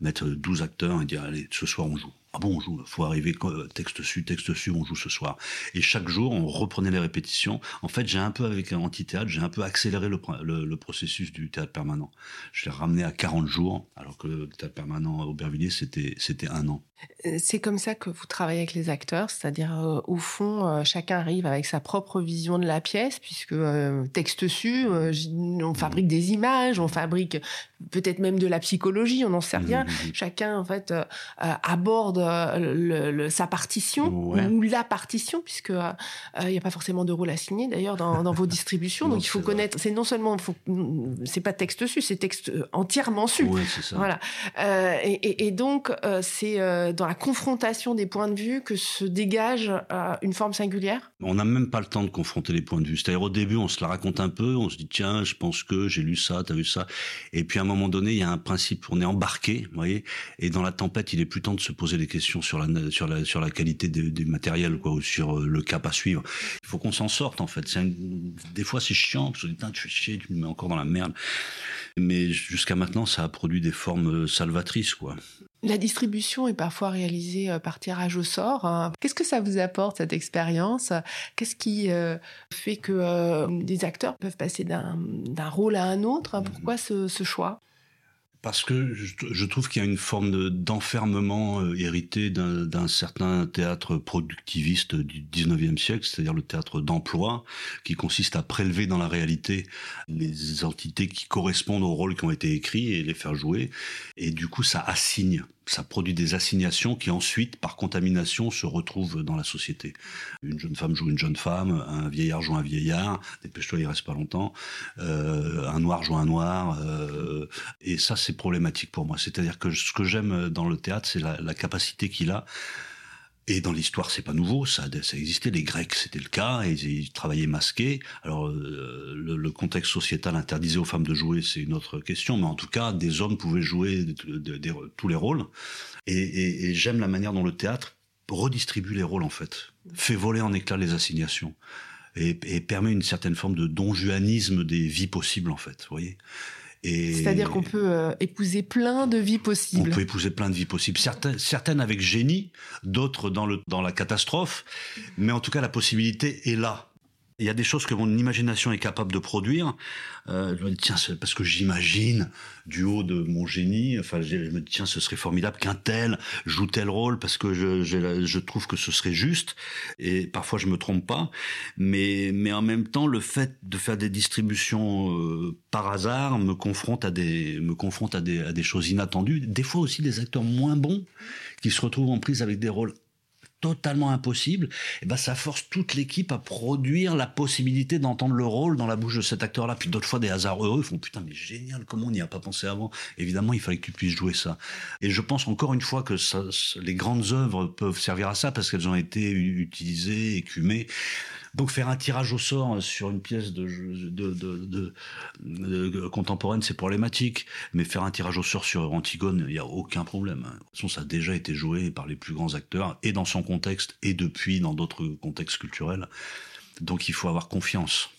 Mettre 12 acteurs et dire, allez, ce soir on joue. Ah bon, on joue, faut arriver, texte dessus, texte dessus, on joue ce soir. Et chaque jour, on reprenait les répétitions. En fait, j'ai un peu, avec un anti-théâtre, j'ai un peu accéléré le, le, processus du théâtre permanent. Je l'ai ramené à 40 jours, alors que le théâtre permanent à Aubervilliers, c'était, c'était un an.
Euh, c'est comme ça que vous travaillez avec les acteurs, c'est-à-dire euh, au fond, euh, chacun arrive avec sa propre vision de la pièce, puisque texte dessus, on fabrique des images, on fabrique peut-être même de la psychologie, on n'en sait rien. Mmh, mmh, mmh. Chacun en fait aborde le, sa partition ou la partition, puisque il n'y a pas forcément de rôle à signer d'ailleurs dans, vos distributions. donc il faut connaître. C'est non seulement, c'est pas texte su, c'est texte entièrement su. Voilà. Et, et, donc c'est dans la confrontation des points de vue que se dégage euh, une forme singulière
On n'a même pas le temps de confronter les points de vue. C'est-à-dire au début, on se la raconte un peu, on se dit tiens, je pense que j'ai lu ça, t'as vu ça, et puis à un moment donné, il y a un principe, on est embarqué, vous voyez, et dans la tempête, il est plus temps de se poser des questions sur la qualité du matériel, quoi, ou sur euh, le cap à suivre. Il faut qu'on s'en sorte en fait. Des fois, c'est chiant, parce que tu fais chier, tu me mets encore dans la merde. Mais jusqu'à maintenant, ça a produit des formes euh, salvatrices, quoi.
La distribution est parfois réalisée euh, par tirage au sort. Hein. Qu'est-ce que ça vous apporte, cette expérience? Qu'est-ce qui fait que des acteurs peuvent passer d'un rôle à un autre? Pourquoi ce, choix?
Parce que je, trouve qu'il y a une forme d'enfermement hérité d'un certain théâtre productiviste du 19e siècle, c'est-à-dire le théâtre d'emploi, qui consiste à prélever dans la réalité les entités qui correspondent aux rôles qui ont été écrits et les faire jouer. Et du coup, ça assigne ça produit des assignations qui ensuite, par contamination, se retrouvent dans la société. Une jeune femme joue une jeune femme, un vieillard joue un vieillard, dépêche-toi, il reste pas longtemps, euh, un noir joue un noir, euh, et ça c'est problématique pour moi. C'est-à-dire que ce que j'aime dans le théâtre, c'est la, la capacité qu'il a et dans l'histoire, c'est pas nouveau, ça, ça existait. Les Grecs, c'était le cas, et ils travaillaient masqués. Alors, euh, le, contexte sociétal interdisait aux femmes de jouer, c'est une autre question, mais en tout cas, des hommes pouvaient jouer tous les rôles. Et, j'aime la manière dont le théâtre redistribue les rôles, en fait, fait voler en éclats les assignations, et, permet une certaine forme de donjuanisme des vies possibles, en fait, vous voyez
c'est-à-dire qu'on peut euh, épouser plein de vies possibles.
On peut épouser plein de vies possibles. Certaines, certaines avec génie, d'autres dans, le, dans la catastrophe. Mais en tout cas, la possibilité est là. Il y a des choses que mon imagination est capable de produire. Euh, je me dis, tiens, parce que j'imagine du haut de mon génie, enfin, je me dis, tiens, ce serait formidable qu'un tel joue tel rôle parce que je, je, je, trouve que ce serait juste. Et parfois, je me trompe pas. Mais, mais en même temps, le fait de faire des distributions euh, par hasard me confronte à des, me confronte à des, à des choses inattendues. Des fois aussi des acteurs moins bons qui se retrouvent en prise avec des rôles totalement impossible, et eh ben ça force toute l'équipe à produire la possibilité d'entendre le rôle dans la bouche de cet acteur-là. Puis d'autres fois, des hasards heureux font putain mais génial, comment on n'y a pas pensé avant? Évidemment, il fallait que tu puisses jouer ça. Et je pense encore une fois que ça, les grandes œuvres peuvent servir à ça parce qu'elles ont été utilisées, écumées. Donc faire un tirage au sort sur une pièce de, de, contemporaine, c'est problématique. Mais faire un tirage au sort sur Antigone, il n'y a aucun problème. De toute façon, ça a déjà été joué par les plus grands acteurs, et dans son contexte, et depuis dans d'autres contextes culturels. Donc il faut avoir confiance.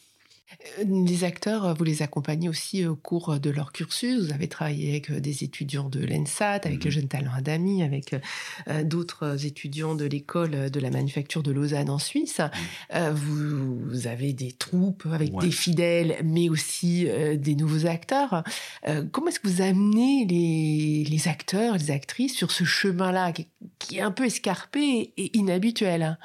Euh, les acteurs, vous les accompagnez aussi au cours de leur cursus. Vous avez travaillé avec euh, des étudiants de l'ENSAT, avec le mhm. Jeune Talent Adami, avec euh, d'autres étudiants de l'école de la manufacture de Lausanne en Suisse. Mhm. vous, avez des troupes avec des fidèles, mais aussi des nouveaux acteurs. comment est-ce que vous amenez les, les, acteurs, les actrices sur ce chemin-là qui, est un peu escarpé et inhabituel?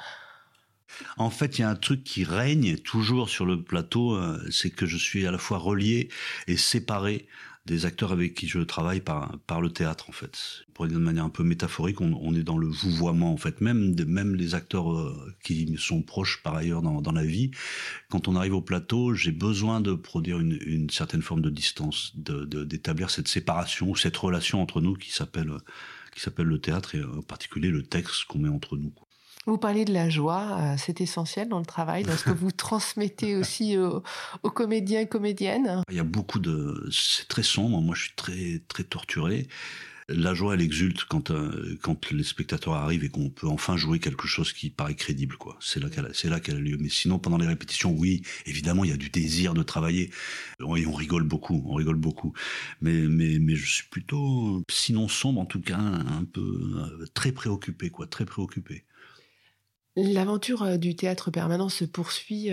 En fait, il y a un truc qui règne toujours sur le plateau, euh, c'est que je suis à la fois relié et séparé des acteurs avec qui je travaille par, le théâtre, en fait. Pour dire de manière un peu métaphorique, on, est dans le vouvoiement, en fait. Même, même les acteurs euh, qui sont proches par ailleurs dans, la vie, quand on arrive au plateau, j'ai besoin de produire une, certaine forme de distance, d'établir de, cette séparation, cette relation entre nous qui s'appelle le théâtre et en particulier le texte qu'on met entre nous.
Vous parlez de la joie, euh, c'est essentiel dans le travail, dans ce que vous transmettez aussi aux, comédiens et comédiennes.
Il y a beaucoup de, c'est très sombre. Moi, je suis très très torturé. La joie, elle exulte quand euh, quand les spectateurs arrivent et qu'on peut enfin jouer quelque chose qui paraît crédible, quoi. C'est là qu'elle, c'est là qu'elle a lieu. Mais sinon, pendant les répétitions, oui, évidemment, il y a du désir de travailler. Et on rigole beaucoup, on rigole beaucoup. Mais mais mais je suis plutôt, sinon sombre en tout cas, un peu euh, très préoccupé, quoi, très préoccupé.
L'aventure euh, du théâtre permanent se poursuit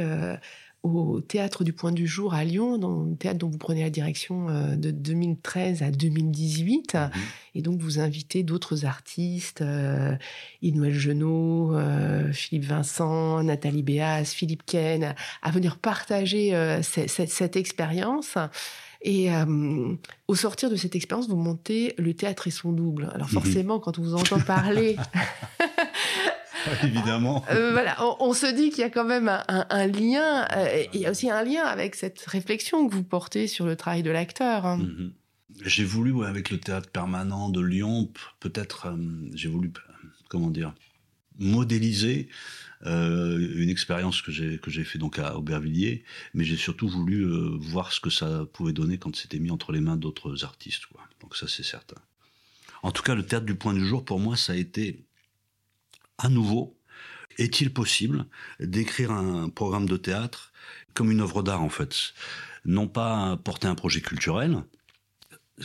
au Théâtre du Point du Jour à Lyon, dans le théâtre dont vous prenez la direction euh, de 2013 à 2018. Mhm. Et donc, vous invitez d'autres artistes, euh, Inouel Genot, euh, Philippe Vincent, Nathalie Béas, Philippe Ken, à venir partager euh, cette, expérience. Et au sortir de cette expérience, vous montez le théâtre et son double. Alors mhm. forcément, quand on vous entend parler
Évidemment.
Euh, voilà, on, se dit qu'il y a quand même un, lien. Euh, il y a aussi un lien avec cette réflexion que vous portez sur le travail de l'acteur. Hein.
Mm-hmm. J'ai voulu, avec le théâtre permanent de Lyon, peut-être, euh, j'ai voulu, comment dire, modéliser une expérience que j'ai que j'ai fait donc à Aubervilliers, mais j'ai surtout voulu voir ce que ça pouvait donner quand c'était mis entre les mains d'autres artistes. Quoi. Donc ça, c'est certain. En tout cas, le théâtre du point du jour, pour moi, ça a été à nouveau, est-il possible d'écrire un programme de théâtre comme une œuvre d'art en fait? Non pas porter un projet culturel,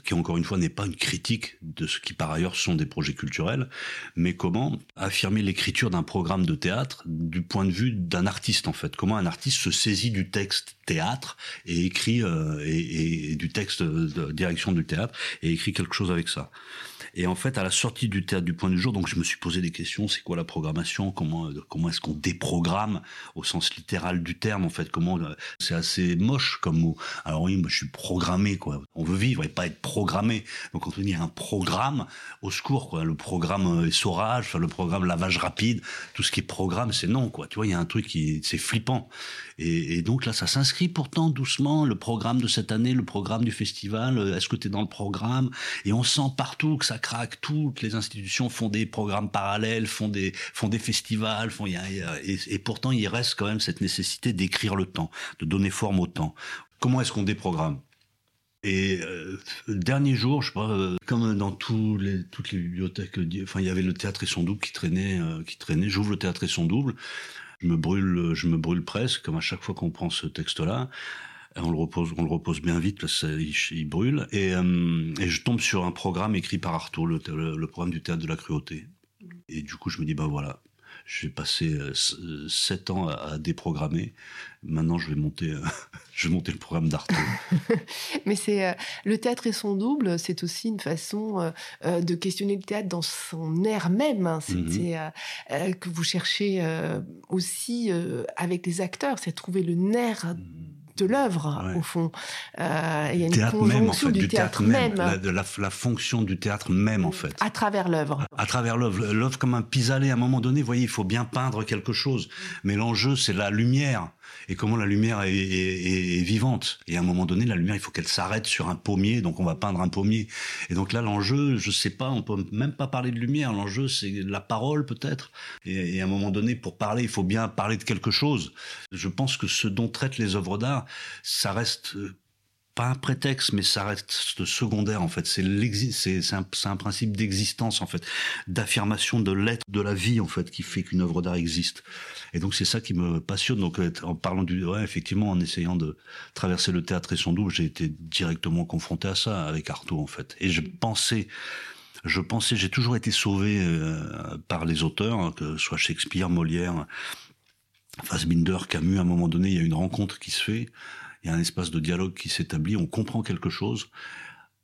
qui encore une fois n'est pas une critique de ce qui par ailleurs sont des projets culturels, mais comment affirmer l'écriture d'un programme de théâtre du point de vue d'un artiste en fait? Comment un artiste se saisit du texte théâtre et écrit euh, et, du texte de direction du théâtre et écrit quelque chose avec ça? Et en fait, à la sortie du théâtre du point du jour, donc je me suis posé des questions. C'est quoi la programmation? Comment comment est-ce qu'on déprogramme au sens littéral du terme En fait, comment c'est assez moche comme mot. Alors oui, moi je suis programmé quoi. On veut vivre et pas être programmé. Donc quand on dit un programme, au secours quoi. Le programme essorage, enfin le programme lavage rapide, tout ce qui est programme, c'est non quoi. Tu vois, il y a un truc qui c'est flippant. Et, donc là, ça s'inscrit pourtant doucement, le programme de cette année, le programme du festival, euh, est-ce que tu es dans le programme? Et on sent partout que ça toutes les institutions font des programmes parallèles, font des, font des festivals, font, et, pourtant il reste quand même cette nécessité d'écrire le temps, de donner forme au temps. Comment est-ce qu'on déprogramme? Et euh, dernier jour, je sais pas, euh, comme dans toutes les bibliothèques, enfin il y avait le théâtre et son double qui traînait, euh, qui traînait. J'ouvre le théâtre et son double je me brûle, je me brûle presque, comme à chaque fois qu'on prend ce texte-là. On le repose, on le repose bien vite parce qu'il brûle. Et, euh, et, je tombe sur un programme écrit par Artaud, le, le, programme du théâtre de la cruauté. Et du coup, je me dis, bah voilà, j'ai passé euh, sept ans à, déprogrammer. Maintenant, je vais monter, euh, je vais monter le programme d'Artaud.
Mais c'est le théâtre et son double, c'est aussi une façon de questionner le théâtre dans son air même. Hein. C'était mhm. que vous cherchez aussi avec les acteurs, c'est trouver le nerf. Mhm de l'œuvre, au fond.
Euh, il y a une conjonction du, théâtre, même. La, de la, fonction du théâtre même, en fait.
À travers l'œuvre.
À travers l'œuvre. L'œuvre comme un pis-aller, à un moment donné, vous voyez, il faut bien peindre quelque chose. Mais l'enjeu, c'est la lumière et comment la lumière est, vivante. Et à un moment donné, la lumière, il faut qu'elle s'arrête sur un pommier, donc on va peindre un pommier. Et donc là, l'enjeu, je sais pas, on peut même pas parler de lumière. L'enjeu, c'est la parole peut-être. Et, et, à un moment donné, pour parler, il faut bien parler de quelque chose. Je pense que ce dont traitent les œuvres d'art, ça reste euh, pas un prétexte, mais ça reste secondaire en fait. C'est un, un, principe d'existence en fait, d'affirmation de l'être, de la vie en fait, qui fait qu'une œuvre d'art existe. Et donc c'est ça qui me passionne. Donc euh, en parlant du, ouais, effectivement, en essayant de traverser le théâtre et son double, j'ai été directement confronté à ça avec Artaud en fait. Et je pensais je pensais, j'ai toujours été sauvé euh, par les auteurs, hein, que ce soit Shakespeare, Molière, Fassbinder, Camus. À un moment donné, il y a une rencontre qui se fait il y a un espace de dialogue qui s'établit, on comprend quelque chose.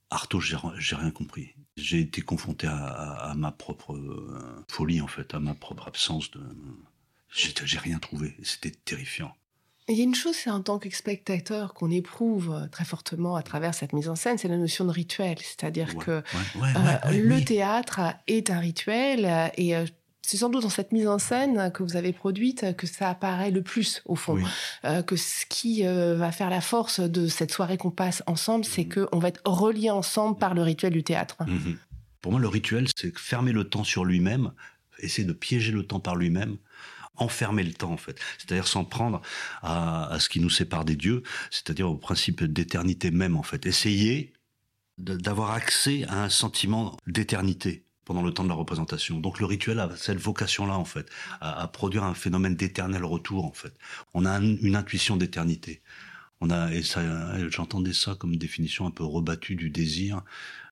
Artaud, j'ai rien compris. J'ai été confronté à, ma propre euh, folie, en fait, à ma propre absence de. J'ai rien trouvé. C'était terrifiant.
Il y a une chose, c'est en tant que spectateur qu'on éprouve très fortement à travers cette mise en scène, c'est la notion de rituel. C'est-à-dire que euh, le théâtre est un rituel et euh, c'est sans doute dans cette mise en scène que vous avez produite que ça apparaît le plus au fond. Euh, que ce qui euh, va faire la force de cette soirée qu'on passe ensemble, c'est mmh. qu'on va être reliés ensemble par le rituel du théâtre.
Mmh. Pour moi, le rituel, c'est fermer le temps sur lui-même, essayer de piéger le temps par lui-même, enfermer le temps en fait, c'est-à-dire s'en prendre à, à, ce qui nous sépare des dieux, c'est-à-dire au principe d'éternité même en fait. Essayer d'avoir accès à un sentiment d'éternité pendant le temps de la représentation. Donc le rituel a cette vocation-là, en fait, à, produire un phénomène d'éternel retour, en fait. On a une intuition d'éternité. On a, et ça, j'entendais ça comme définition un peu rebattue du désir,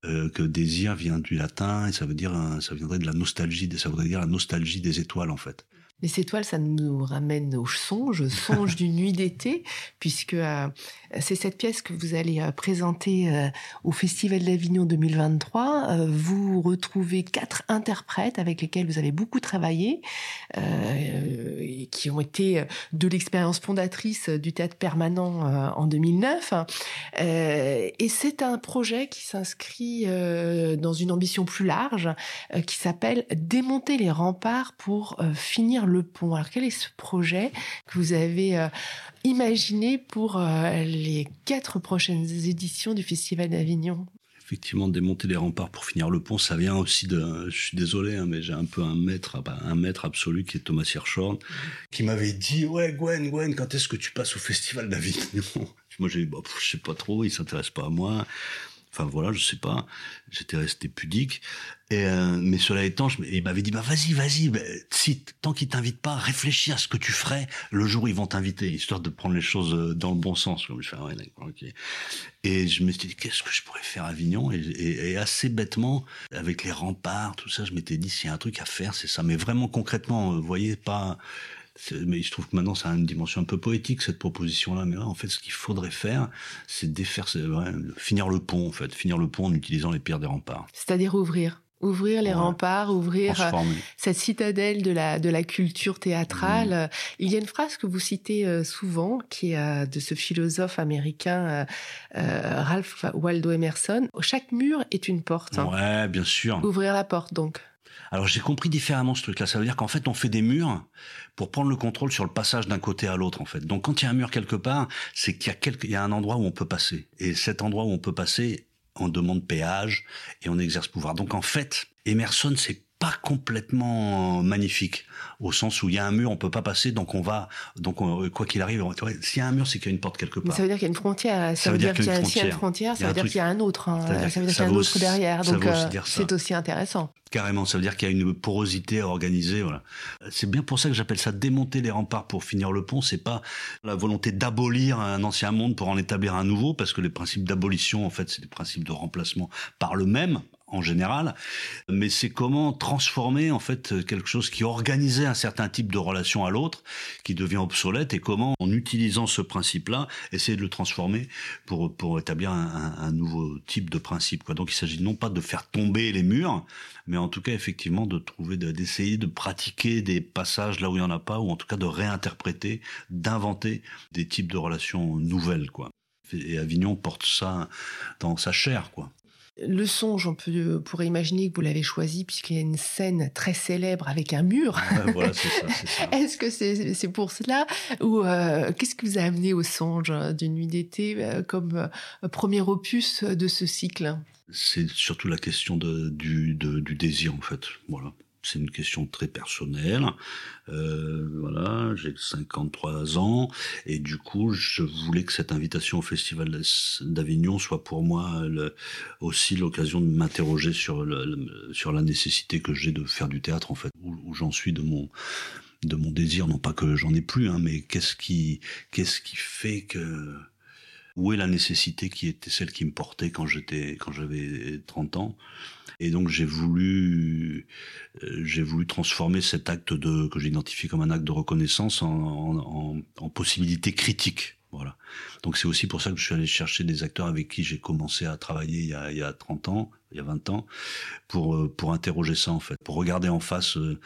euh, que désir vient du latin et ça veut dire, ça viendrait de la nostalgie, ça voudrait dire la nostalgie des étoiles, en fait.
Les étoiles, ça nous ramène au songe, songe d'une nuit d'été, puisque euh, c'est cette pièce que vous allez euh, présenter euh, au Festival d'Avignon 2023. vous retrouvez quatre interprètes avec lesquels vous avez beaucoup travaillé, qui ont été de l'expérience fondatrice du théâtre permanent en 2009. et c'est un projet qui s'inscrit dans une ambition plus large, qui s'appelle Démonter les remparts pour finir le pont. Alors quel est ce projet que vous avez euh, imaginé pour euh, les quatre prochaines éditions du Festival d'Avignon?
Effectivement démonter les remparts pour finir le pont, ça vient aussi de. Je suis désolé, hein, mais j'ai un peu un maître, un maître absolu qui est Thomas Hirschhorn, qui m'avait dit ouais Gwen, Gwen, quand est-ce que tu passes au festival d'Avignon? Moi j'ai dit bah, je sais pas trop, il s'intéresse pas à moi. Enfin voilà, je sais pas. J'étais resté pudique. Et euh, mais cela étant, il m'avait dit bah vas-y, vas-y. si tant qu'ils t'invitent pas, réfléchis à ce que tu ferais le jour où ils vont t'inviter, histoire de prendre les choses euh, dans le bon sens. Je fais, ouais, okay. Et je me suis dit qu'est-ce que je pourrais faire à Avignon? Et, et, et, assez bêtement, avec les remparts, tout ça, je m'étais dit s'il y a un truc à faire, c'est ça. Mais vraiment concrètement, euh, vous voyez pas mais je trouve que maintenant ça a une dimension un peu poétique cette proposition-là. Mais là, en fait, ce qu'il faudrait faire, c'est défaire, finir le pont, en fait, finir le pont en utilisant les pierres des remparts.
C'est-à-dire ouvrir. Ouvrir les remparts, ouvrir euh, cette citadelle de la, de la culture théâtrale. Mmh. Il y a une phrase que vous citez euh, souvent, qui est euh, de ce philosophe américain Ralph Waldo Emerson. Chaque mur est une porte.
Ouais, bien sûr.
Ouvrir la porte, donc.
Alors j'ai compris différemment ce truc-là. Ça veut dire qu'en fait on fait des murs pour prendre le contrôle sur le passage d'un côté à l'autre en fait. Donc quand il y a un mur quelque part, c'est qu'il y a y a un endroit où on peut passer. Et cet endroit où on peut passer, on demande péage et on exerce pouvoir. Donc en fait, Emerson c'est pas complètement magnifique au sens où il y a un mur on peut pas passer donc on va donc quoi qu'il arrive s'il y a un mur c'est qu'il y a une porte quelque part
ça veut dire qu'il y a une frontière ça, veut, dire, qu'il y a, une frontière ça veut dire qu'il y a un autre hein. ça veut dire qu'il y a un autre derrière donc euh, c'est aussi intéressant
Carrément, ça veut dire qu'il y a une porosité à organiser. Voilà. C'est bien pour ça que j'appelle ça démonter les remparts pour finir le pont. C'est pas la volonté d'abolir un ancien monde pour en établir un nouveau, parce que les principes d'abolition, en fait, c'est des principes de remplacement par le même, en général, mais c'est comment transformer en fait quelque chose qui organisait un certain type de relation à l'autre, qui devient obsolète, et comment, en utilisant ce principe-là, essayer de le transformer pour pour établir un, nouveau type de principe. Quoi. Donc il s'agit non pas de faire tomber les murs, mais en tout cas effectivement de trouver, d'essayer de pratiquer des passages là où il y en a pas, ou en tout cas de réinterpréter, d'inventer des types de relations nouvelles, quoi. Et Avignon porte ça dans sa chair, quoi.
Le songe, on peut, pourrait imaginer que vous l'avez choisi puisqu'il y a une scène très célèbre avec un mur.
voilà, c'est ça.
Est-ce que c'est pour cela ou euh, qu'est-ce qui vous a amené au songe euh, d'une nuit d'été euh, comme premier opus de ce cycle?
C'est surtout la question de, du, du désir en fait. Voilà c'est une question très personnelle. Euh, voilà, j'ai 53 ans et du coup, je voulais que cette invitation au Festival d'Avignon soit pour moi aussi l'occasion de m'interroger sur, la nécessité que j'ai de faire du théâtre en fait, où, j'en suis de mon de mon désir, non pas que j'en ai plus, hein, mais qu'est-ce qui qu'est-ce qui fait que où est la nécessité qui était celle qui me portait quand j'étais quand j'avais 30 ans? Et donc j'ai voulu, euh, j'ai voulu transformer cet acte de que j'identifie comme un acte de reconnaissance en, en, en possibilité critique. Voilà. Donc c'est aussi pour ça que je suis allé chercher des acteurs avec qui j'ai commencé à travailler il y, a, il y a 30 ans, il y a 20 ans, pour euh, pour interroger ça en fait, pour regarder en face euh,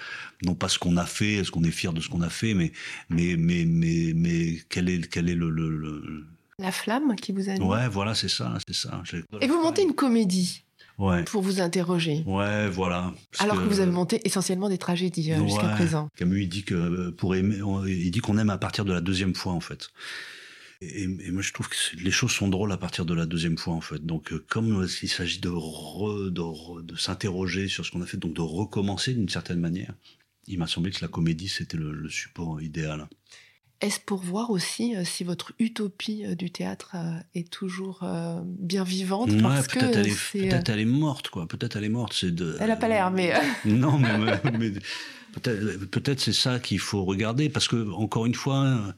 non pas ce qu'on a fait, est-ce qu'on est fier de ce qu'on a fait, mais mais mais mais mais quel est quel est le, le,
la flamme qui vous anime.
Ouais, voilà, c'est ça, c'est ça.
Et vous montez une comédie pour vous interroger.
Ouais, voilà.
Alors que, vous avez monté essentiellement des tragédies euh, jusqu'à présent.
Camus, il dit que euh, pour aimer, il dit qu'on aime à partir de la deuxième fois en fait. Et, moi, je trouve que les choses sont drôles à partir de la deuxième fois, en fait. Donc, euh, comme il s'agit de, de, de s'interroger sur ce qu'on a fait, donc de recommencer d'une certaine manière, il m'a semblé que la comédie, c'était le, le support idéal.
Est-ce pour voir aussi si votre utopie du théâtre est toujours bien vivante?
Parce peut-être elle, est, elle est morte, quoi. Peut-être elle est morte. C'est de.
Elle n'a pas l'air, mais.
non, mais, peut-être, peut-être c'est ça qu'il faut regarder, parce que encore une fois,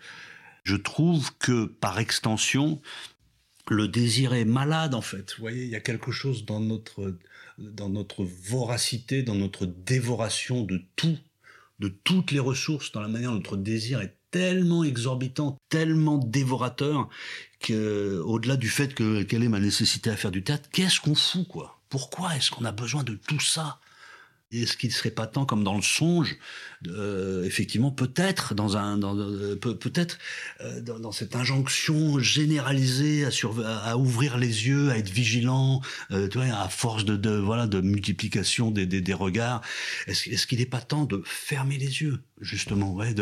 je trouve que par extension, le désir est malade en fait. Vous voyez, il y a quelque chose dans notre, dans notre voracité, dans notre dévoration de tout, de toutes les ressources, dans la manière dont notre désir est tellement exorbitant, tellement dévorateur, que au-delà du fait que quelle est ma nécessité à faire du théâtre, qu'est-ce qu'on fout quoi? Pourquoi est-ce qu'on a besoin de tout ça? Est-ce qu'il ne serait pas temps, comme dans le songe, euh, effectivement, peut-être dans un, dans, euh, peut-être euh, dans, dans, cette injonction généralisée à, à, ouvrir les yeux, à être vigilant, euh, tu vois, à force de, de, voilà de multiplication des, des, des regards, est-ce, est-ce qu'il n'est pas temps de fermer les yeux, justement, ouais,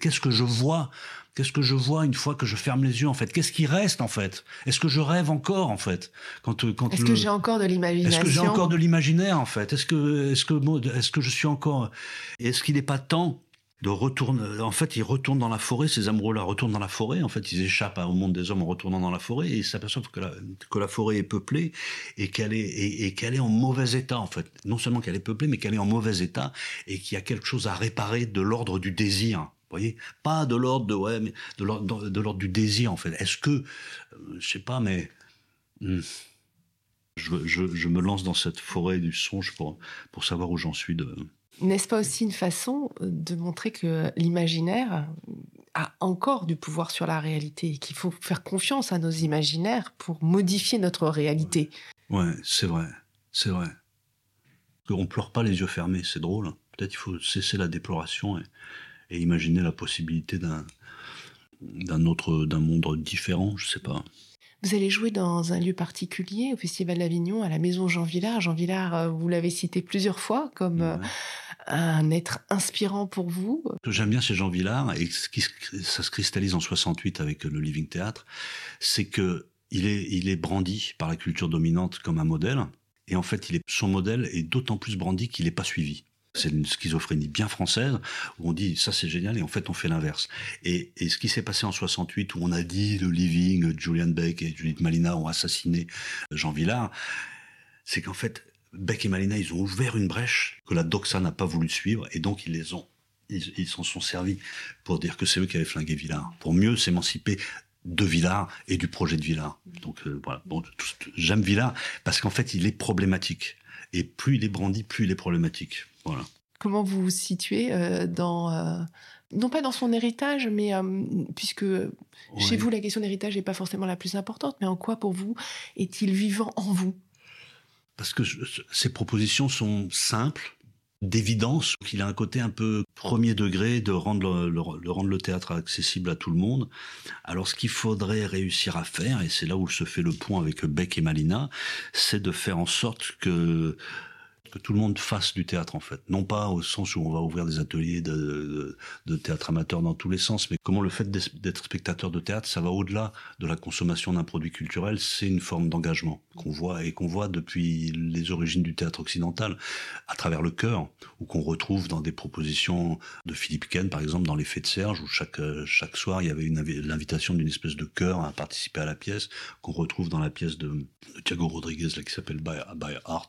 qu'est-ce que je vois Qu'est-ce que je vois une fois que je ferme les yeux en fait? Qu'est-ce qui reste en fait? Est-ce que je rêve encore en fait?
Quand, quand Est-ce que j'ai encore de l'imagination
Est-ce que j'ai encore de l'imaginaire en fait? Est-ce que est-ce que est-ce que je suis encore Est-ce qu'il n'est pas temps de retourner En fait, ils retournent dans la forêt. Ces amoureux-là retournent dans la forêt. En fait, ils échappent au monde des hommes en retournant dans la forêt et ils s'aperçoivent que la, que la forêt est peuplée et qu'elle est et, et qu'elle est en mauvais état en fait. Non seulement qu'elle est peuplée, mais qu'elle est en mauvais état et qu'il y a quelque chose à réparer de l'ordre du désir voyez Pas de l'ordre de, ouais, mais de l'ordre, de l'ordre du désir, en fait. Est-ce que, euh, je sais pas, mais. Hmm, je, je, me lance dans cette forêt du songe pour, pour savoir où j'en suis de.
N'est-ce pas aussi une façon de montrer que l'imaginaire a encore du pouvoir sur la réalité et qu'il faut faire confiance à nos imaginaires pour modifier notre réalité?
Ouais, c'est vrai, c'est vrai. On pleure pas les yeux fermés, c'est drôle. Peut-être il faut cesser la déploration et, et imaginer la possibilité d'un d'un autre d'un monde différent, je sais pas.
Vous allez jouer dans un lieu particulier au Festival d'Avignon, à la Maison Jean Villard. Jean Villard, euh, vous l'avez cité plusieurs fois comme euh, un être inspirant pour vous.
Ce que j'aime bien chez Jean Villard, et ce qui, ça se cristallise en 68 avec le Living Theatre, c'est que il est, il est brandi par la culture dominante comme un modèle. Et en fait, il est, son modèle est d'autant plus brandi qu'il n'est pas suivi. C'est une schizophrénie bien française où on dit ça c'est génial et en fait on fait l'inverse. Et, ce qui s'est passé en 68 où on a dit le Living, Julian Beck et Judith Malina ont assassiné Jean Villard, c'est qu'en fait Beck et Malina ils ont ouvert une brèche que la Doxa n'a pas voulu suivre et donc ils les ont ils s'en sont servis pour dire que c'est eux qui avaient flingué Villard, pour mieux s'émanciper de Villard et du projet de Villard. Donc euh, voilà, bon, j'aime Villard parce qu'en fait il est problématique. Et plus il est brandi, plus il est problématique. Voilà.
Comment vous vous situez euh, dans, euh, non pas dans son héritage, mais euh, puisque chez vous la question d'héritage n'est pas forcément la plus importante, mais en quoi pour vous est-il vivant en vous?
Parce que ces propositions sont simples, d'évidence, qu'il a un côté un peu premier degré de rendre le, théâtre accessible à tout le monde. Alors ce qu'il faudrait réussir à faire, et c'est là où se fait le point avec Beck et Malina, c'est de faire en sorte que que tout le monde fasse du théâtre en fait. Non pas au sens où on va ouvrir des ateliers de, théâtre amateur dans tous les sens, mais comment le fait d'être spectateur de théâtre, ça va au-delà de la consommation d'un produit culturel, c'est une forme d'engagement qu'on voit et qu'on voit depuis les origines du théâtre occidental à travers le chœur, ou qu'on retrouve dans des propositions de Philippe Ken par exemple dans Les Fêtes de Serge, où chaque, chaque soir il y avait l'invitation d'une espèce de chœur à participer à la pièce, qu'on retrouve dans la pièce de, de Thiago Rodriguez là, qui s'appelle By, By Art,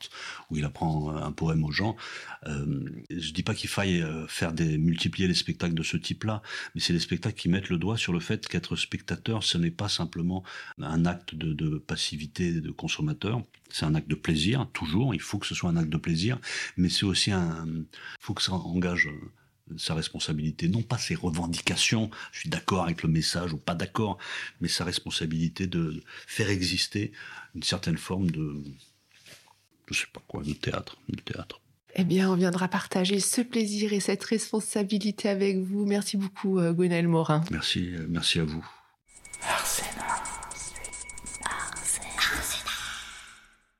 où il apprend un poème aux gens. Euh, je dis pas qu'il faille euh, faire des multiplier les spectacles de ce type-là, mais c'est des spectacles qui mettent le doigt sur le fait qu'être spectateur, ce n'est pas simplement un acte de, de passivité de consommateur. C'est un acte de plaisir, toujours. Il faut que ce soit un acte de plaisir, mais c'est aussi un. Il faut que ça engage euh, sa responsabilité, non pas ses revendications, je suis d'accord avec le message ou pas d'accord, mais sa responsabilité de faire exister une certaine forme de, je sais pas quoi, du théâtre.
Eh bien, on viendra partager ce plaisir et cette responsabilité avec vous. Merci beaucoup, euh, Gwenaël Morin.
Merci, euh, merci à vous. Arsena.